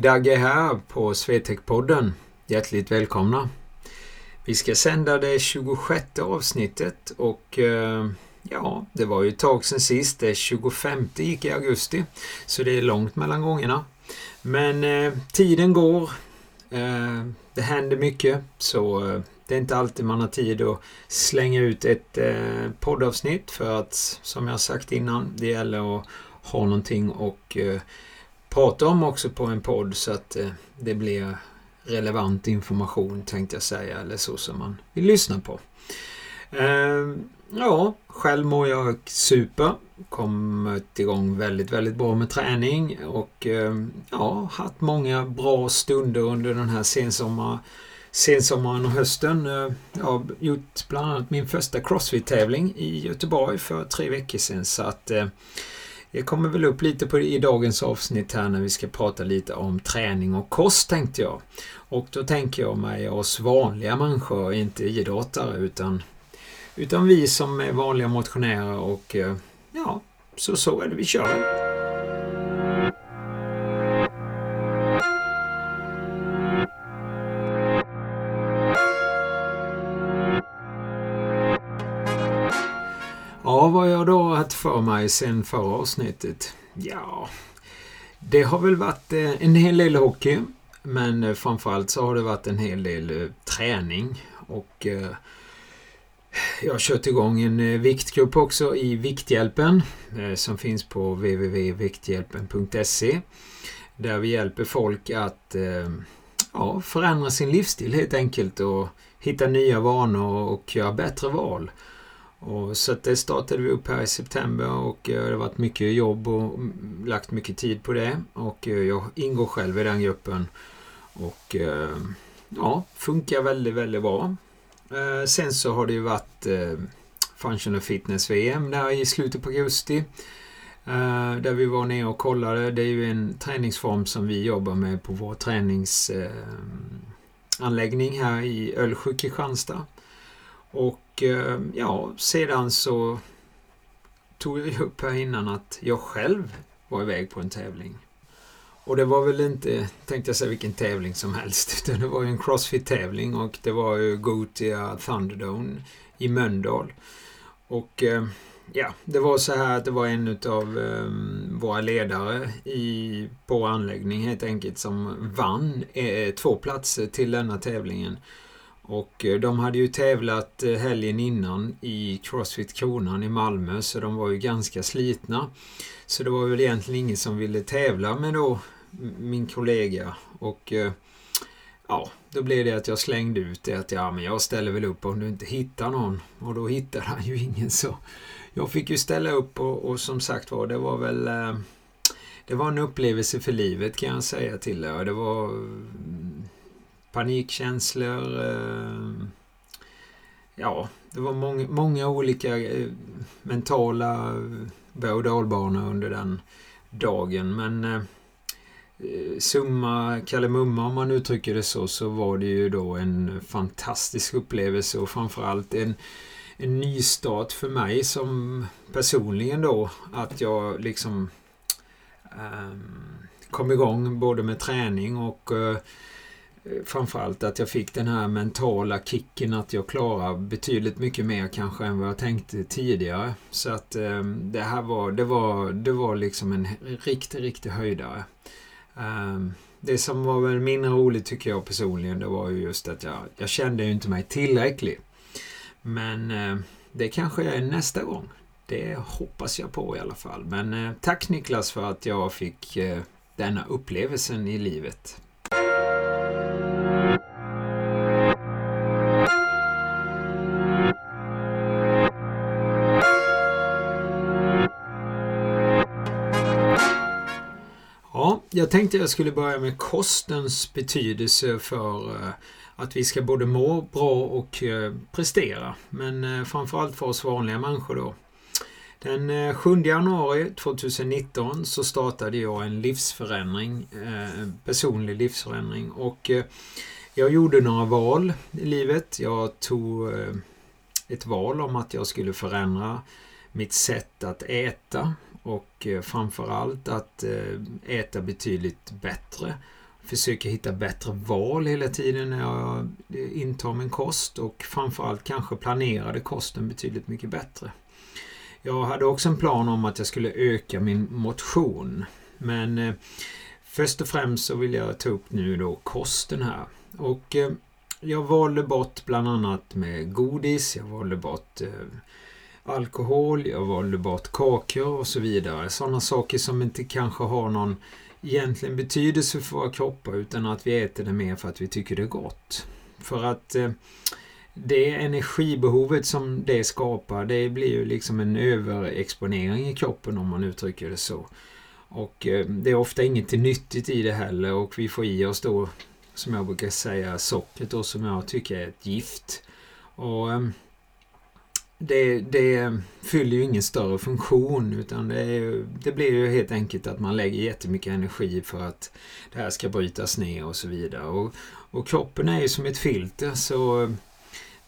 Dagge här på Swetec-podden. Hjärtligt välkomna. Vi ska sända det 26 avsnittet och eh, ja, det var ju ett tag sedan sist. Det 25 gick i augusti, så det är långt mellan gångerna. Men eh, tiden går. Eh, det händer mycket, så eh, det är inte alltid man har tid att slänga ut ett eh, poddavsnitt för att, som jag sagt innan, det gäller att ha någonting och eh, prata om också på en podd så att eh, det blir relevant information tänkte jag säga, eller så som man vill lyssna på. Ehm, ja, själv mår jag super. Kommit igång väldigt, väldigt bra med träning och ehm, ja, haft många bra stunder under den här sensommar, sensommaren och hösten. Eh, jag har gjort bland annat min första Crossfit-tävling i Göteborg för tre veckor sedan så att eh, det kommer väl upp lite på, i dagens avsnitt här när vi ska prata lite om träning och kost tänkte jag. Och då tänker jag mig oss vanliga människor, inte idrottare utan, utan vi som är vanliga motionärer och eh, ja, så så är det vi kör. För mig sen förra avsnittet? Ja, det har väl varit eh, en hel del hockey. Men eh, framförallt så har det varit en hel del eh, träning. Och jag har kört igång en viktgrupp också i Vikthjälpen som finns på www.vikthjälpen.se där vi hjälper folk att ja, förändra sin livsstil helt enkelt och hitta nya vanor och göra bättre val. Och så det startade vi upp här i september och eh, det har varit mycket jobb och lagt mycket tid på det. Och eh, jag ingår själv i den gruppen. Och eh, ja, funkar väldigt, väldigt bra. Sen så har det ju varit Functional Fitness VM där i slutet på augusti. Där vi var nere och kollade. Det är ju en träningsform som vi jobbar med på vår träningsanläggning här i Ölsjö, Kristianstad. Och eh, ja, sedan så tog jag upp här innan att jag själv var iväg på en tävling. Och det var väl inte, tänkte jag säga, vilken tävling som helst. Utan det var ju en Crossfit-tävling och det var ju Gotia Thunderdome i Mölndal. Och eh, ja, det var så här att det var en av ehm, våra ledare i, på anläggning helt enkelt som vann eh, två platser till denna tävlingen. Och eh, de hade ju tävlat eh, helgen innan i Crossfit Kronan i Malmö så de var ju ganska slitna. Så det var väl egentligen ingen som ville tävla med då min kollega. Och eh, ja, då blev det att jag slängde ut det att ja, men jag ställer väl upp om du inte hittar någon. Och då hittade han ju ingen så jag fick ju ställa upp och, och som sagt var, det var väl det var en upplevelse för livet kan jag säga till er. Det var mm, panikkänslor. Eh, ja, det var många, många olika eh, mentala berg och dalbanor under den dagen. Men eh, eh summa kardemumma om man uttrycker det så, så var det ju då en fantastisk upplevelse och framförallt en, en nystart för mig som personligen då. Att jag liksom um, kom igång både med träning och uh, framförallt att jag fick den här mentala kicken att jag klarar betydligt mycket mer kanske än vad jag tänkte tidigare. Så att eh, det här var, det var, det var liksom en riktig, riktig höjdare. Eh, det som var väl mindre roligt tycker jag personligen, det var ju just att jag, jag kände ju inte mig tillräcklig. Men eh, det kanske jag är nästa gång. Det hoppas jag på i alla fall. Men eh, tack Niklas för att jag fick eh, denna upplevelsen i livet. Jag tänkte jag skulle börja med kostens betydelse för eh, att vi ska både må bra och eh, prestera. Men eh, framförallt för oss vanliga människor då. Den 7 januari 2019 så startade jag en livsförändring, personlig livsförändring och jag gjorde några val i livet. Jag tog ett val om att jag skulle förändra mitt sätt att äta och eh, framförallt att eh, äta betydligt bättre. Försöka hitta bättre val hela tiden när jag eh, intar min kost och framförallt kanske planerade kosten betydligt mycket bättre. Jag hade också en plan om att jag skulle öka min motion. Men först och främst så vill jag ta upp nu då kosten här. Och jag valde bort bland annat med godis, jag valde bort alkohol, jag valde bort kakor och så vidare. Sådana saker som inte kanske har någon egentligen betydelse för våra kroppar utan att vi äter det mer för att vi tycker det är gott. För att eh, det energibehovet som det skapar det blir ju liksom en överexponering i kroppen om man uttrycker det så. Och eh, det är ofta inget nyttigt i det heller och vi får i oss då som jag brukar säga sockret då som jag tycker är ett gift. Och eh, det, det fyller ju ingen större funktion utan det, är, det blir ju helt enkelt att man lägger jättemycket energi för att det här ska brytas ner och så vidare. Och, och kroppen är ju som ett filter så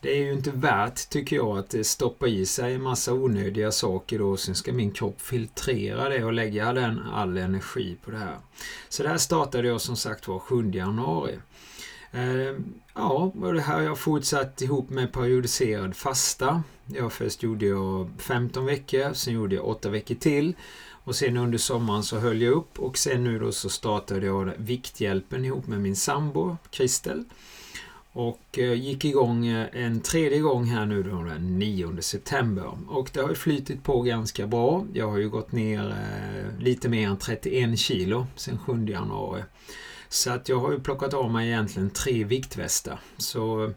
det är ju inte värt, tycker jag, att stoppa i sig en massa onödiga saker då. Sen ska min kropp filtrera det och lägga den all energi på det här. Så det här startade jag som sagt var 7 januari. Ehm, ja, och det här har jag fortsatt ihop med periodiserad fasta. Jag först gjorde jag 15 veckor, sen gjorde jag 8 veckor till. Och sen under sommaren så höll jag upp och sen nu då så startade jag Vikthjälpen ihop med min sambo Kristel. Och eh, gick igång eh, en tredje gång här nu då den 9 september. Och det har ju flytit på ganska bra. Jag har ju gått ner eh, lite mer än 31 kilo sen 7 januari. Så att jag har ju plockat av mig egentligen tre viktvästar. Så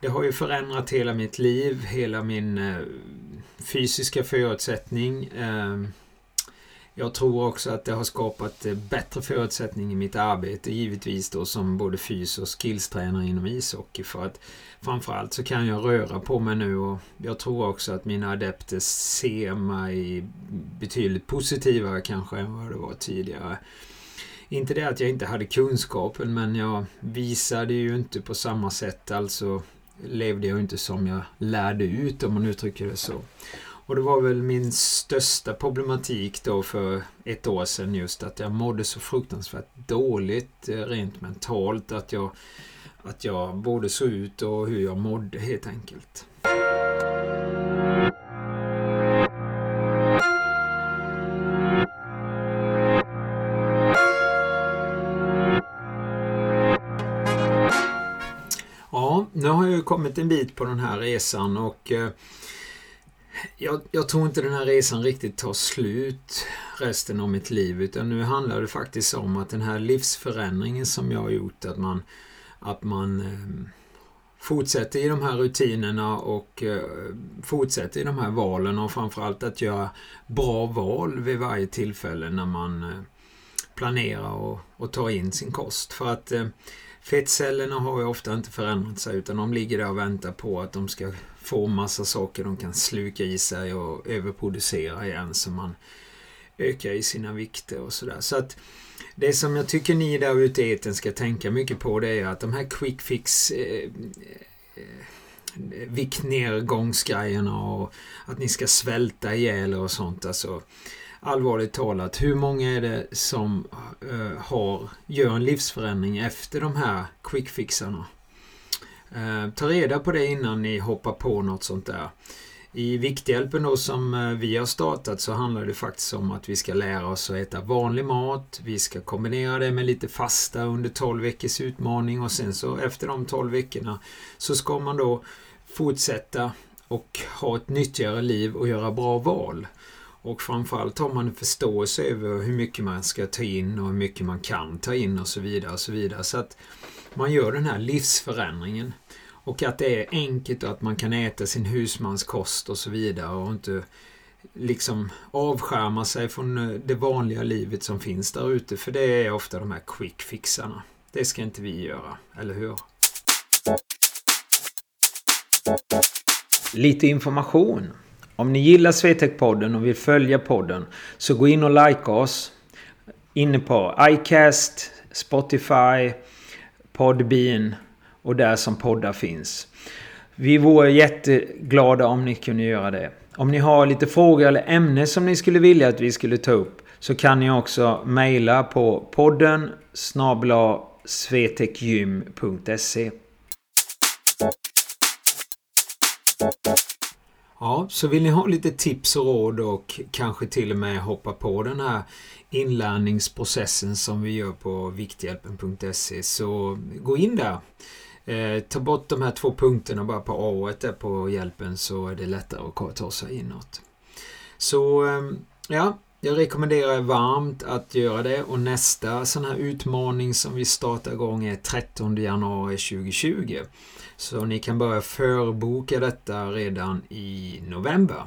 det har ju förändrat hela mitt liv, hela min eh, fysiska förutsättning. Eh, jag tror också att det har skapat eh, bättre förutsättning i mitt arbete, givetvis då som både fys och skillstränare inom ishockey. För att framförallt så kan jag röra på mig nu och jag tror också att mina adepter ser mig betydligt positivare kanske än vad det var tidigare. Inte det att jag inte hade kunskapen men jag visade ju inte på samma sätt. Alltså levde jag inte som jag lärde ut om man uttrycker det så. Och det var väl min största problematik då för ett år sedan just att jag mådde så fruktansvärt dåligt eh, rent mentalt. Att jag, att jag både såg ut och hur jag mådde helt enkelt. Kommit en bit på den här resan och eh, jag, jag, tror inte den här resan riktigt tar slut resten av mitt liv utan nu handlar det faktiskt om att den här livsförändringen som jag har gjort att man, att man eh, fortsätter i de här rutinerna och eh, fortsätter i de här valen och framförallt att göra bra val vid varje tillfälle när man planerar och, och tar in sin kost. För att eh, Fettcellerna har ju ofta inte förändrat sig utan de ligger där och väntar på att de ska få massa saker de kan sluka i sig och överproducera igen så man ökar i sina vikter och sådär. Så att det som jag tycker ni där ute i eten ska tänka mycket på det är att de här quick fix eh, eh, viktnedgångsgrejerna och att ni ska svälta ihjäl och sånt. Alltså, allvarligt talat, hur många är det som uh, har, gör en livsförändring efter de här quickfixarna? Uh, eh, ta reda på det innan ni hoppar på något sånt där. I Vikthjälpen då som uh, vi har startat så handlar det faktiskt om att vi ska lära oss att äta vanlig mat. Vi ska kombinera det med lite fasta under 12 veckors utmaning och sen så efter de 12 veckorna så ska man då fortsätta och ha ett nyttigare liv och göra bra val. Och framförallt har man en förståelse över hur mycket man ska ta in och hur mycket man kan ta in och så vidare. Och så vidare. Så att man gör den här livsförändringen. Och att det är enkelt och att man kan äta sin husmanskost och så vidare och inte liksom avskärma sig från eh, det vanliga livet som finns där ute. För det är ofta de här quick fixarna. Det ska inte vi göra, eller hur? Lite information om ni gillar Swetec-podden och vill följa podden så gå in och like oss. Inne på iCast, Spotify, Podbean och där som poddar finns. Vi vore jätteglada om ni kunde göra det. Om ni har lite frågor eller ämnen som ni skulle vilja att vi skulle ta upp så kan ni också mejla på podden snabla svetekgym.se Ja, så vill ni ha lite tips och råd och kanske till och med hoppa på den här inlärningsprocessen som vi gör på Vikthjälpen.se så gå in där. Eh, ta bort de här två punkterna bara på A där på hjälpen så är det lättare att ta sig inåt. Så eh, ja, jag rekommenderar varmt att göra det och nästa sån här utmaning som vi startar igång är 13 januari 2020. Så ni kan börja förboka detta redan i november.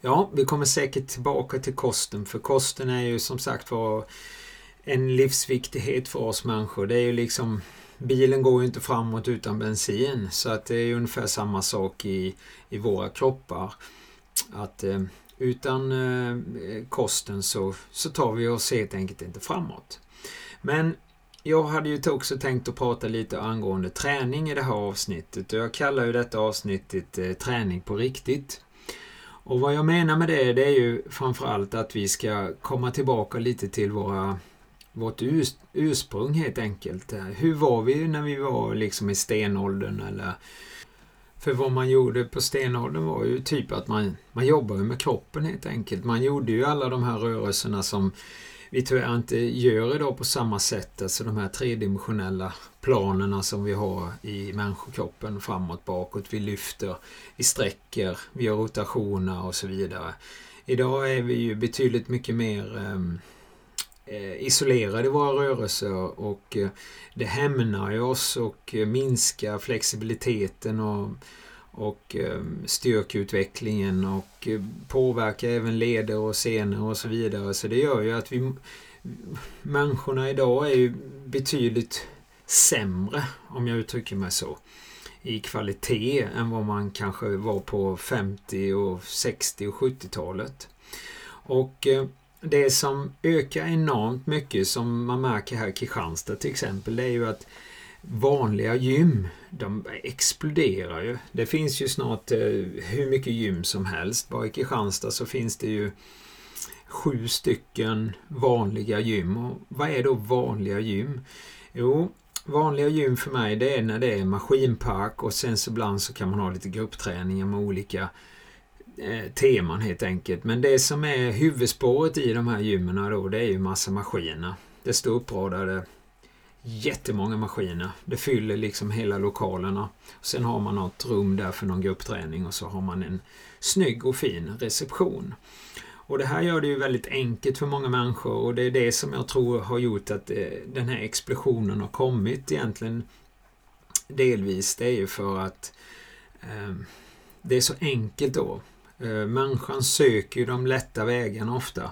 Ja, vi kommer säkert tillbaka till kosten för kosten är ju som sagt var en livsviktighet för oss människor. Det är ju liksom Bilen går ju inte framåt utan bensin så att det är ungefär samma sak i, i våra kroppar. Att eh, utan eh, kosten så, så tar vi oss helt enkelt inte framåt. Men jag hade ju också tänkt att prata lite angående träning i det här avsnittet och jag kallar ju detta avsnittet eh, träning på riktigt. Och vad jag menar med det, det är ju framförallt att vi ska komma tillbaka lite till våra vårt urs ursprung helt enkelt. Hur var vi när vi var liksom i stenåldern eller för vad man gjorde på stenåldern var ju typ att man, man jobbade med kroppen helt enkelt. Man gjorde ju alla de här rörelserna som vi tyvärr inte gör idag på samma sätt. Alltså de här tredimensionella planerna som vi har i människokroppen framåt, bakåt. Vi lyfter, vi sträcker, vi gör rotationer och så vidare. Idag är vi ju betydligt mycket mer Eh, Eh, isolerade i våra rörelser och eh, det hämnar ju oss och eh, minskar flexibiliteten och, och styrkeutvecklingen och påverkar även leder och senor och så vidare. Så det gör ju att vi människorna idag är ju betydligt sämre, om jag uttrycker mig så, i kvalitet än vad man kanske var på 50 och 60 och 70-talet. Och det som ökar enormt mycket som man märker här i Kristianstad till exempel det är ju att vanliga gym de exploderar ju. Det finns ju snart eh, hur mycket gym som helst. Bara i Kristianstad så finns det ju sju stycken vanliga gym. Och vad är då vanliga gym? Jo, vanliga gym för mig det är när det är maskinpark och sen så ibland så kan man ha lite gruppträningar med olika Eh, Eh, teman helt enkelt. Men det som är huvudspåret i de här gymmen då, det är ju massa maskiner. Det står uppradade jättemånga maskiner. Det fyller liksom hela lokalerna. Sen har man något rum där för någon gruppträning och så har man en snygg och fin reception. Och det här gör det ju väldigt enkelt för många människor och det är det som jag tror har gjort att eh, den här explosionen har kommit egentligen delvis. Det är ju för att eh, det är så enkelt då. Eh, människan söker ju de lätta vägarna ofta.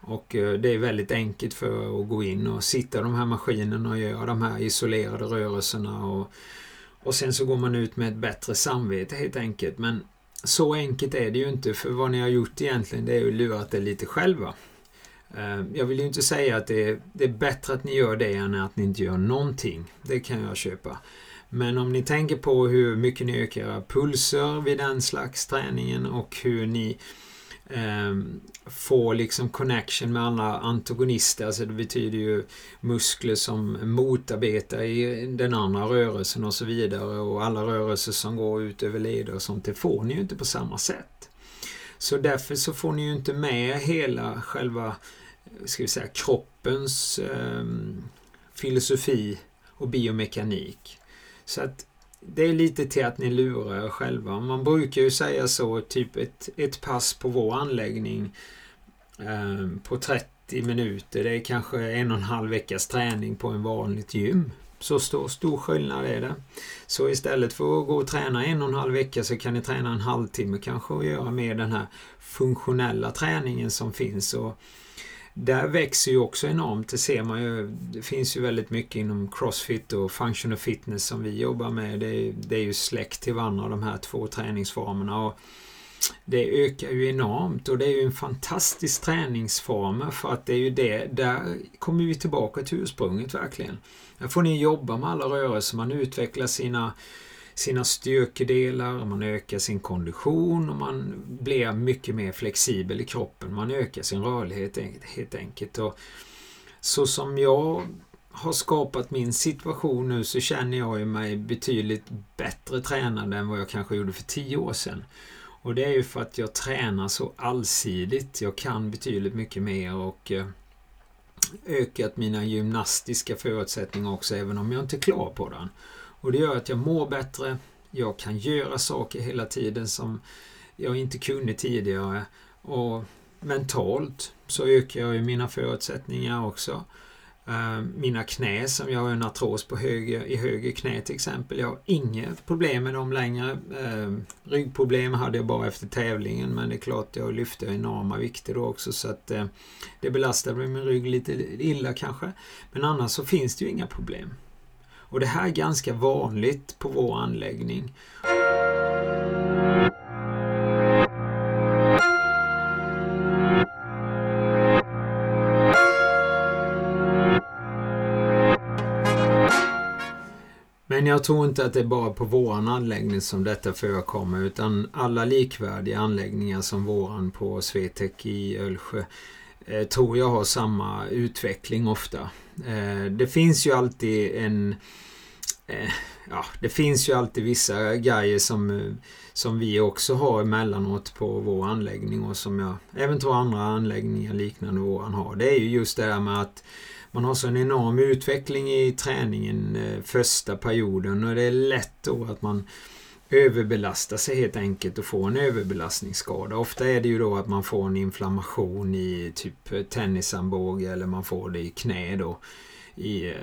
Och eh, det är väldigt enkelt för att gå in och sitta i de här maskinerna och göra de här isolerade rörelserna. Och, och sen så går man ut med ett bättre samvete helt enkelt. Men så enkelt är det ju inte för vad ni har gjort egentligen det är ju lurat er lite själva. Eh, jag vill ju inte säga att det är, det är bättre att ni gör det än att ni inte gör någonting. Det kan jag köpa. Men om ni tänker på hur mycket ni ökar era pulser vid den slags träningen och hur ni eh, får liksom connection med alla antagonister, alltså det betyder ju muskler som motarbetar i den andra rörelsen och så vidare och alla rörelser som går ut över leder och sånt, det får ni ju inte på samma sätt. Så därför så får ni ju inte med hela själva ska vi säga, kroppens eh, filosofi och biomekanik. Så att det är lite till att ni lurar er själva. Man brukar ju säga så, typ ett, ett pass på vår anläggning eh, på 30 minuter. Det är kanske en och en halv veckas träning på en vanligt gym. Så stor, stor skillnad är det. Så istället för att gå och träna en och en halv vecka så kan ni träna en halvtimme kanske och göra mer den här funktionella träningen som finns. Och där växer ju också enormt. Det ser man ju. Det finns ju väldigt mycket inom Crossfit och Function och Fitness som vi jobbar med. Det är, det är ju släkt till varandra de här två träningsformerna. Och det ökar ju enormt och det är ju en fantastisk träningsform för att det är ju det, där kommer vi tillbaka till ursprunget verkligen. Där får ni jobba med alla rörelser, man utvecklar sina sina styrkedelar, man ökar sin kondition och man blir mycket mer flexibel i kroppen. Man ökar sin rörlighet helt enkelt. Och så som jag har skapat min situation nu så känner jag mig betydligt bättre tränad än vad jag kanske gjorde för tio år sedan. Och det är ju för att jag tränar så allsidigt. Jag kan betydligt mycket mer och eh, ökat mina gymnastiska förutsättningar också även om jag inte är klar på den. Och det gör att jag mår bättre. Jag kan göra saker hela tiden som jag inte kunde tidigare. Och mentalt så ökar jag ju mina förutsättningar också. Eh, mina knä som jag har en artros på höger, i höger knä till exempel. Jag har inga problem med dem längre. Eh, ryggproblem hade jag bara efter tävlingen men det är klart jag lyfte enorma vikter då också så att eh, det belastade min rygg lite illa kanske. Men annars så finns det ju inga problem. Och det här är ganska vanligt på vår anläggning. Men jag tror inte att det är bara på våran anläggning som detta förekommer utan alla likvärdiga anläggningar som våran på Swetec i Ölsjö eh, tror jag har samma utveckling ofta. Eh, det finns ju alltid en eh, ja, det finns ju alltid vissa grejer som, eh, som vi också har emellanåt på vår anläggning och som jag även tror andra anläggningar liknande våran har. Det är ju just det här med att man har så en enorm utveckling i träningen eh, första perioden och det är lätt då att man överbelastar sig helt enkelt och får en överbelastningsskada. Ofta är det ju då att man får en inflammation i typ eh, tennisarmbåge eller man får det i knä då. I, eh,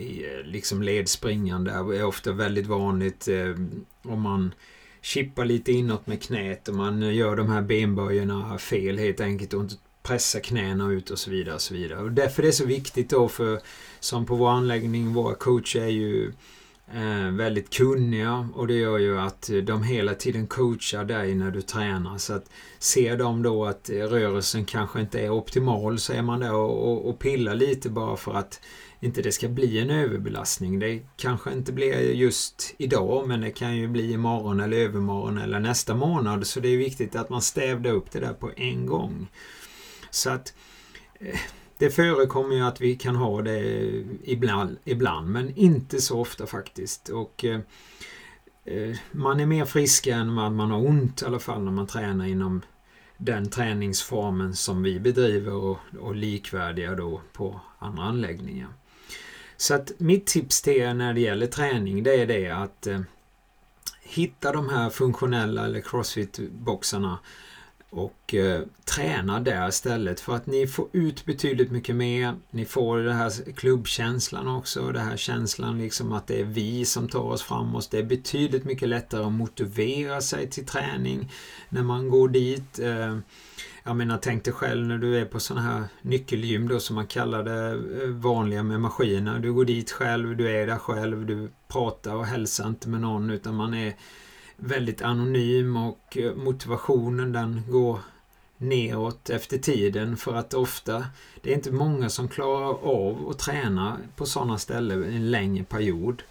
i eh, liksom ledspringande Det är ofta väldigt vanligt eh, om man chippar lite inåt med knät och man eh, gör de här benböjerna fel helt enkelt och inte pressar knäna ut och så vidare. Och så vidare. Och därför är det så viktigt då för som på vår anläggning, våra coacher är ju eh, väldigt kunniga och det gör ju att de hela tiden coachar dig när du tränar. Så att ser de då att rörelsen kanske inte är optimal så är man där och, och, och pillar lite bara för att inte det ska bli en överbelastning. Det kanske inte blir just idag men det kan ju bli imorgon eller övermorgon eller nästa månad. Så det är viktigt att man stävdar upp det där på en gång. Så att eh, det förekommer ju att vi kan ha det ibland, ibland men inte så ofta faktiskt. Och eh, eh, Man är mer frisk än vad man har ont i alla fall när man tränar inom den träningsformen som vi bedriver och, och likvärdiga då på andra anläggningar. Så att mitt tips till er när det gäller träning det är det att eh, hitta de här funktionella eller crossfit-boxarna och eh, träna där istället för att ni får ut betydligt mycket mer. Ni får den här klubbkänslan också, den här känslan liksom att det är vi som tar oss framåt. Det är betydligt mycket lättare att motivera sig till träning när man går dit. Eh, jag menar, tänk dig själv när du är på sådana här nyckelgym då som man kallar det eh, vanliga med maskiner. Du går dit själv, du är där själv, du pratar och hälsar inte med någon utan man är väldigt anonym och eh, motivationen den går neråt efter tiden för att ofta det är inte många som klarar av att träna på sådana ställen en längre period.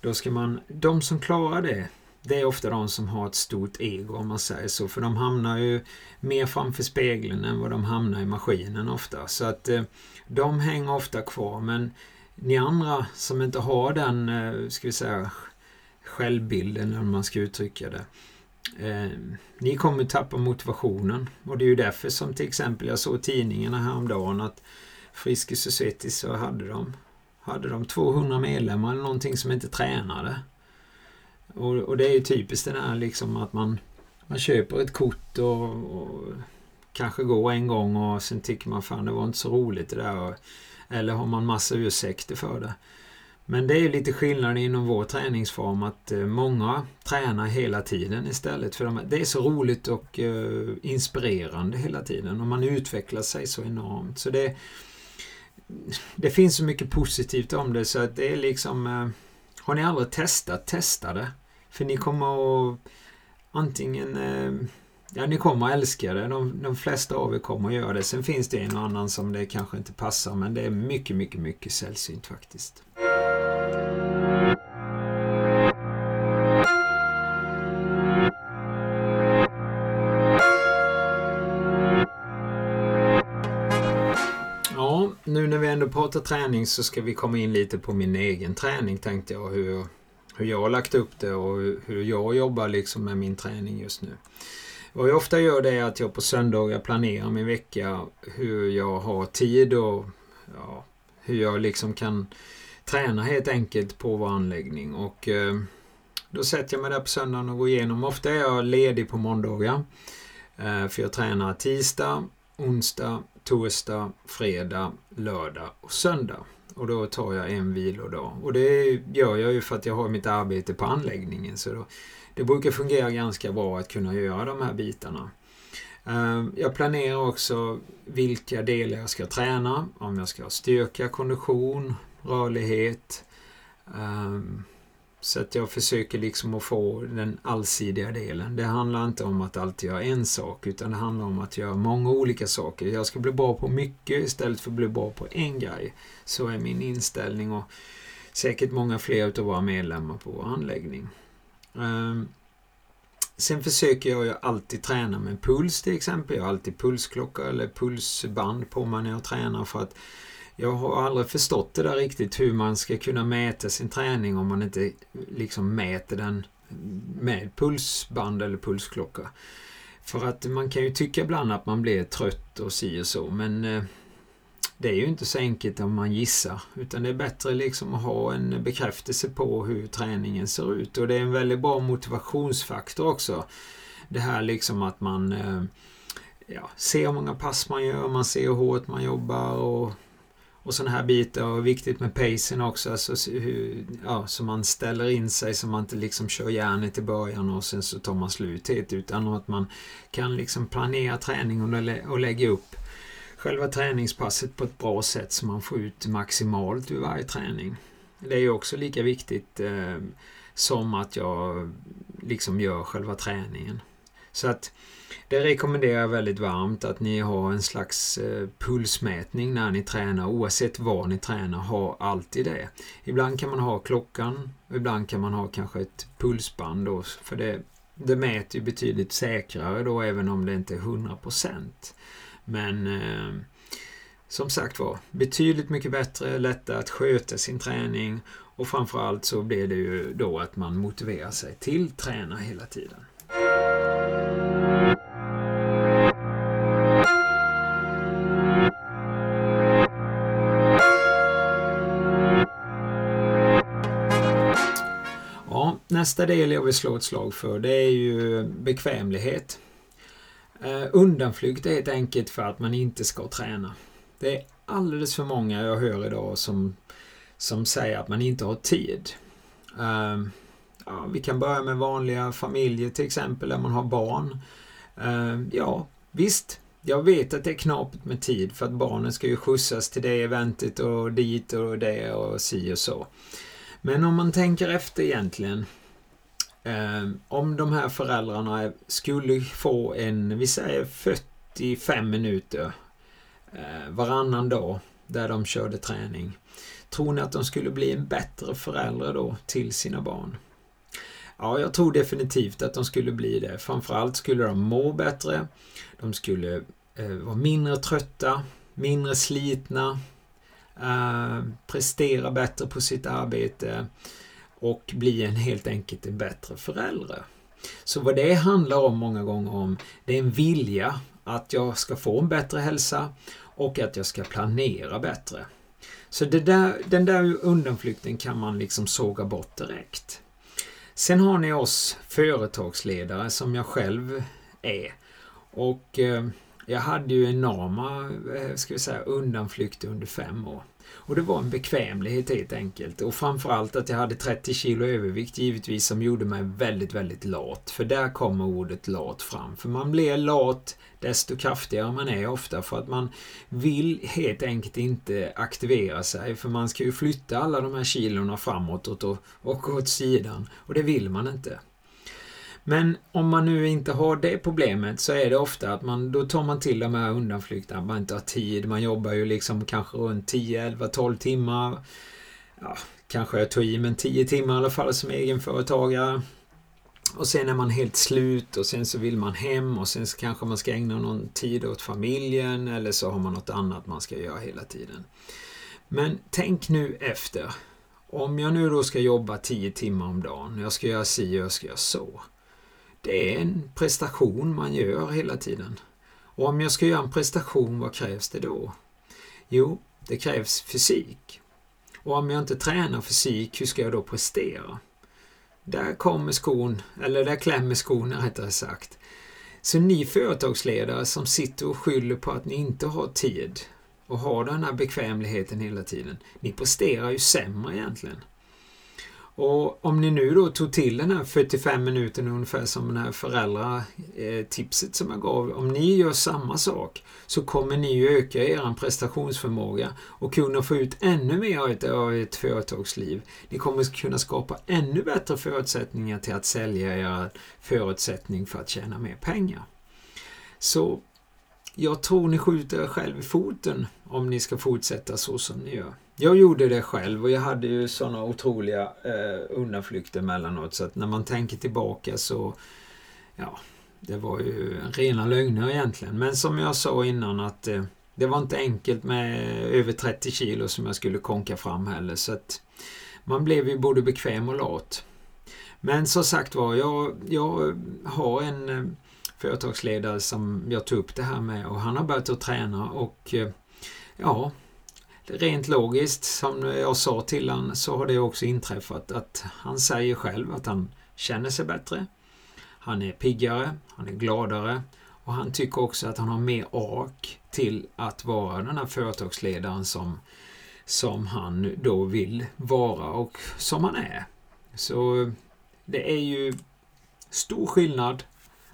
Då ska man, de som klarar det, det är ofta de som har ett stort ego om man säger så, för de hamnar ju mer framför spegeln än vad de hamnar i maskinen ofta. Så att eh, de hänger ofta kvar, men ni andra som inte har den, eh, ska vi säga, självbilden, eller man ska uttrycka det. Eh, ni kommer tappa motivationen och det är ju därför som till exempel jag såg tidningarna häromdagen att Friskis och Svettis så hade de, hade de 200 medlemmar eller någonting som inte tränade. Och, och det är ju typiskt det där liksom att man, man köper ett kort och, och kanske går en gång och sen tycker man fan det var inte så roligt det där. Eller har man massa ursäkter för det. Men det är lite skillnad inom vår träningsform att eh, många tränar hela tiden istället. För det är så roligt och eh, inspirerande hela tiden och man utvecklar sig så enormt. Så det, det finns så mycket positivt om det så att det är liksom... Eh, har ni aldrig testat, testa det. För ni kommer att antingen... Ja, ni kommer att älska det. De, de flesta av er kommer att göra det. Sen finns det en och annan som det kanske inte passar men det är mycket, mycket, mycket sällsynt faktiskt. Ändå pratar träning så ska vi komma in lite på min egen träning tänkte jag. Hur, hur jag har lagt upp det och hur jag jobbar liksom med min träning just nu. Vad jag ofta gör det är att jag på söndagar planerar min vecka hur jag har tid och ja, hur jag liksom kan träna helt enkelt på vår anläggning. Och eh, då sätter jag mig där på söndagen och går igenom. Ofta är jag ledig på måndagar. Eh, för jag tränar tisdag, onsdag, torsdag, fredag, lördag och söndag. Och då tar jag en vilodag. Och det gör jag ju för att jag har mitt arbete på anläggningen. Så då, det brukar fungera ganska bra att kunna göra de här bitarna. Eh, jag planerar också vilka delar jag ska träna. Om jag ska ha styrka, kondition, rörlighet. Eh, så att jag försöker liksom att få den allsidiga delen. Det handlar inte om att alltid göra en sak utan det handlar om att göra många olika saker. Jag ska bli bra på mycket istället för att bli bra på en grej. Så är min inställning och säkert många fler av våra medlemmar på vår anläggning. Ehm, sen försöker jag ju alltid träna med puls till exempel. Jag har alltid pulsklocka eller pulsband på mig när jag tränar för att jag har aldrig förstått det där riktigt hur man ska kunna mäta sin träning om man inte liksom mäter den med pulsband eller pulsklocka. För att man kan ju tycka ibland att man blir trött och si och så men eh, det är ju inte så enkelt om man gissar utan det är bättre liksom att ha en bekräftelse på hur träningen ser ut och det är en väldigt bra motivationsfaktor också. Det här liksom att man eh, ja, ser hur många pass man gör, man ser hur hårt man jobbar och och sådana här bitar. Och viktigt med pacen också, alltså hur, ja, så man ställer in sig så man inte liksom kör järnet i början och sen så tar man slut helt utan att man kan liksom planera träningen och, och lägga upp själva träningspasset på ett bra sätt så man får ut maximalt ur varje träning. Det är ju också lika viktigt eh, som att jag liksom gör själva träningen. Så att det rekommenderar jag väldigt varmt att ni har en slags eh, pulsmätning när ni tränar. Oavsett var ni tränar, ha alltid det. Ibland kan man ha klockan, ibland kan man ha kanske ett pulsband då, för det, det mäter ju betydligt säkrare då även om det inte är 100%. Men eh, som sagt var, betydligt mycket bättre, lättare att sköta sin träning och framförallt så blir det ju då att man motiverar sig till träna hela tiden. Nästa del jag vill slå ett slag för det är ju bekvämlighet. Eh, undanflykt är helt enkelt för att man inte ska träna. Det är alldeles för många jag hör idag som, som säger att man inte har tid. Eh, ja, vi kan börja med vanliga familjer till exempel där man har barn. Eh, ja, visst. Jag vet att det är knapert med tid för att barnen ska ju skjutsas till det eventet och dit och det och si och så. Men om man tänker efter egentligen. Ehm, om de här föräldrarna skulle få en, vi säger 45 minuter eh, varannan dag där de körde träning. Tror ni att de skulle bli en bättre förälder då till sina barn? Ja, jag tror definitivt att de skulle bli det. Framförallt skulle de må bättre. De skulle eh, vara mindre trötta, mindre slitna, eh, prestera bättre på sitt arbete och bli en helt enkelt en bättre förälder. Så vad det handlar om många gånger om, det är en vilja att jag ska få en bättre hälsa och att jag ska planera bättre. Så där, den där undanflykten kan man liksom såga bort direkt. Sen har ni oss företagsledare som jag själv är. Och eh, jag hade ju enorma eh, ska vi säga, undanflykter under fem år. Och det var en bekvämlighet helt enkelt. Och framförallt att jag hade 30 kilo övervikt givetvis som gjorde mig väldigt, väldigt lat. För där kommer ordet lat fram. För man blir lat desto kraftigare man är ofta för att man vill helt enkelt inte aktivera sig. För man ska ju flytta alla de här kilorna framåt och, och åt sidan. Och det vill man inte. Men om man nu inte har det problemet så är det ofta att man, då tar man till de här undanflykterna. Man inte har tid. Man jobbar ju liksom kanske runt 10, 11, 12 timmar. Ja, kanske jag tog i, men 10 timmar i alla fall som egenföretagare. Och sen är man helt slut och sen så vill man hem och sen så kanske man ska ägna någon tid åt familjen eller så har man något annat man ska göra hela tiden. Men tänk nu efter. Om jag nu då ska jobba 10 timmar om dagen, jag ska göra si och jag ska göra så. Det är en prestation man gör hela tiden. Och om jag ska göra en prestation, vad krävs det då? Jo, det krävs fysik. Och om jag inte tränar fysik, hur ska jag då prestera? Där kommer skon, eller där klämmer skon rättare sagt. Så ni företagsledare som sitter och skyller på att ni inte har tid och har den här bekvämligheten hela tiden, ni presterar ju sämre egentligen. Och om ni nu då tog till den här 45 minuten ungefär som det här föräldratipset eh, som jag gav. Om ni gör samma sak så kommer ni ju öka er prestationsförmåga och kunna få ut ännu mer av ett företagsliv. Ni kommer kunna skapa ännu bättre förutsättningar till att sälja era förutsättning för att tjäna mer pengar. Så jag tror ni skjuter er själv i foten om ni ska fortsätta så som ni gör. Jag gjorde det själv och jag hade ju sådana otroliga eh, undanflykter mellanåt så att när man tänker tillbaka så ja, det var ju rena lögner egentligen. Men som jag sa innan att eh, det var inte enkelt med över 30 kilo som jag skulle konka fram heller så att man blev ju både bekväm och lat. Men som sagt var, jag, jag har en eh, företagsledare som jag tog upp det här med och han har börjat att träna och eh, ja, rent logiskt, som jag sa till honom, så har det också inträffat att han säger själv att han känner sig bättre. Han är piggare, han är gladare och han tycker också att han har mer ork till att vara den här företagsledaren som, som han då vill vara och som han är. Så det är ju stor skillnad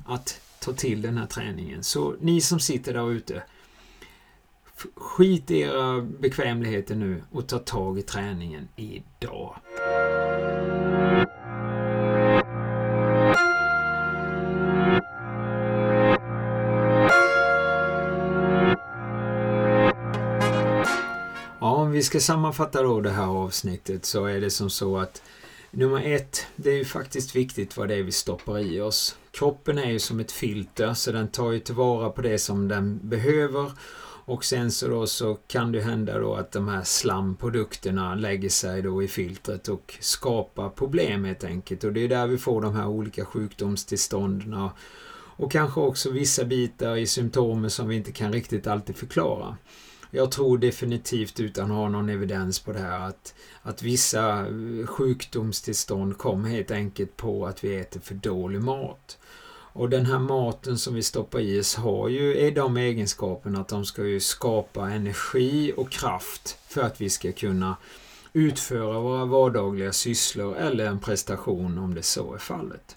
att ta till den här träningen. Så ni som sitter där ute, Skit i era bekvämligheter nu och ta tag i träningen idag. Ja, om vi ska sammanfatta då det här avsnittet så är det som så att Nummer ett, det är ju faktiskt viktigt vad det är vi stoppar i oss. Kroppen är ju som ett filter så den tar ju tillvara på det som den behöver och sen så, då så kan det hända då att de här slamprodukterna lägger sig då i filtret och skapar problem helt enkelt. Och det är där vi får de här olika sjukdomstillstånden och kanske också vissa bitar i symptomen som vi inte kan riktigt alltid förklara. Jag tror definitivt utan att ha någon evidens på det här att, att vissa eh, sjukdomstillstånd kommer helt enkelt på att vi äter för dålig mat. Och den här maten som vi stoppar i oss har ju är de egenskaperna att de ska ju skapa energi och kraft för att vi ska kunna utföra våra vardagliga sysslor eller en prestation om det så är fallet.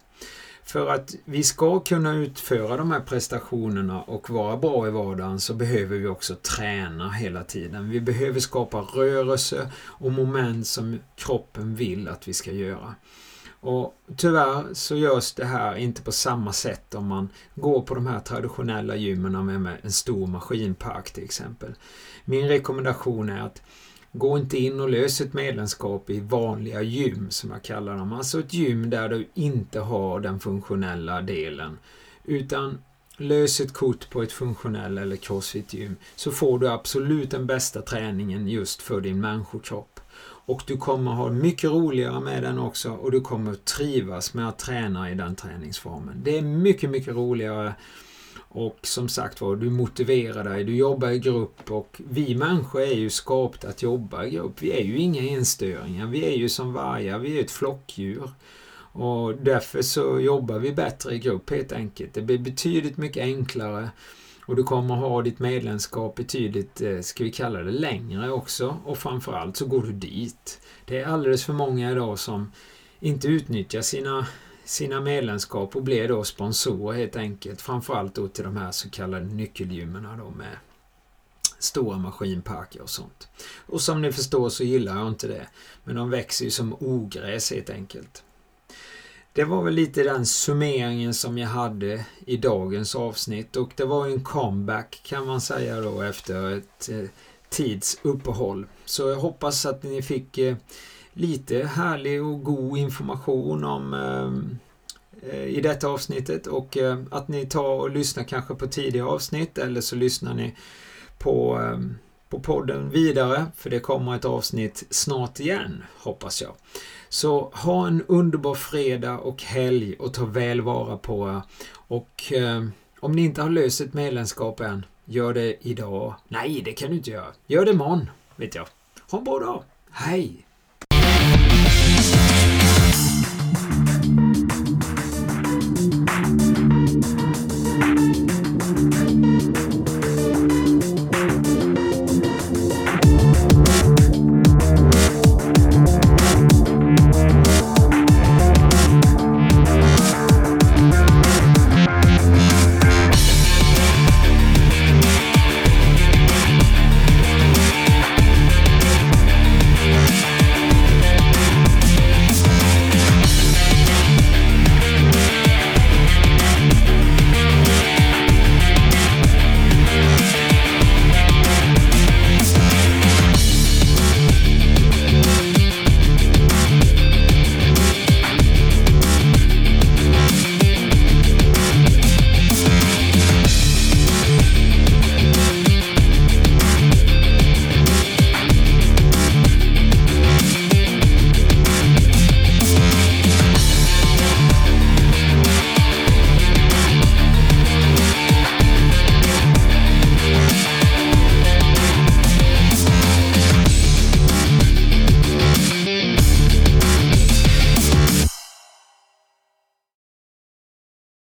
För att vi ska kunna utföra de här prestationerna och vara bra i vardagen så behöver vi också träna hela tiden. Vi behöver skapa rörelse och moment som kroppen vill att vi ska göra. Och Tyvärr så görs det här inte på samma sätt om man går på de här traditionella gymmen med en stor maskinpark till exempel. Min rekommendation är att gå inte in och lös ett medlemskap i vanliga gym som jag kallar dem. Alltså ett gym där du inte har den funktionella delen. Utan lös ett kort på ett funktionell eller crossfit-gym så får du absolut den bästa träningen just för din människokropp. Och du kommer ha mycket roligare med den också och du kommer trivas med att träna i den träningsformen. Det är mycket, mycket roligare och som sagt var, du motiverar dig, du jobbar i grupp och vi människor är ju skapta att jobba i grupp. Vi är ju inga enstöringar, vi är ju som vargar, vi är ett flockdjur. Och därför så jobbar vi bättre i grupp helt enkelt. Det blir betydligt mycket enklare och du kommer ha ditt medlemskap betydligt, eh, ska vi kalla det, längre också. Och framförallt så går du dit. Det är alldeles för många idag som inte utnyttjar sina, sina medlemskap och blir då sponsorer helt enkelt. Framförallt då till de här så kallade nyckelgymmen då med stora maskinparker och sånt. Och som ni förstår så gillar jag inte det. Men de växer ju som ogräs helt enkelt. Det var väl lite den summeringen som jag hade i dagens avsnitt och det var en comeback kan man säga då efter ett eh, tids uppehåll. Så jag hoppas att ni fick eh, lite härlig och god information om eh, eh i detta avsnittet och eh, att ni tar och lyssnar kanske på tidigare avsnitt eller så lyssnar ni på, eh, på podden vidare för det kommer ett avsnitt snart igen hoppas jag. Så ha en underbar fredag och helg och ta väl vara på er. Och eh, om ni inte har löst ett medlemskap än, gör det idag. Nej, det kan du inte göra. Gör det imorgon, vet jag. Ha en bra dag. Hej!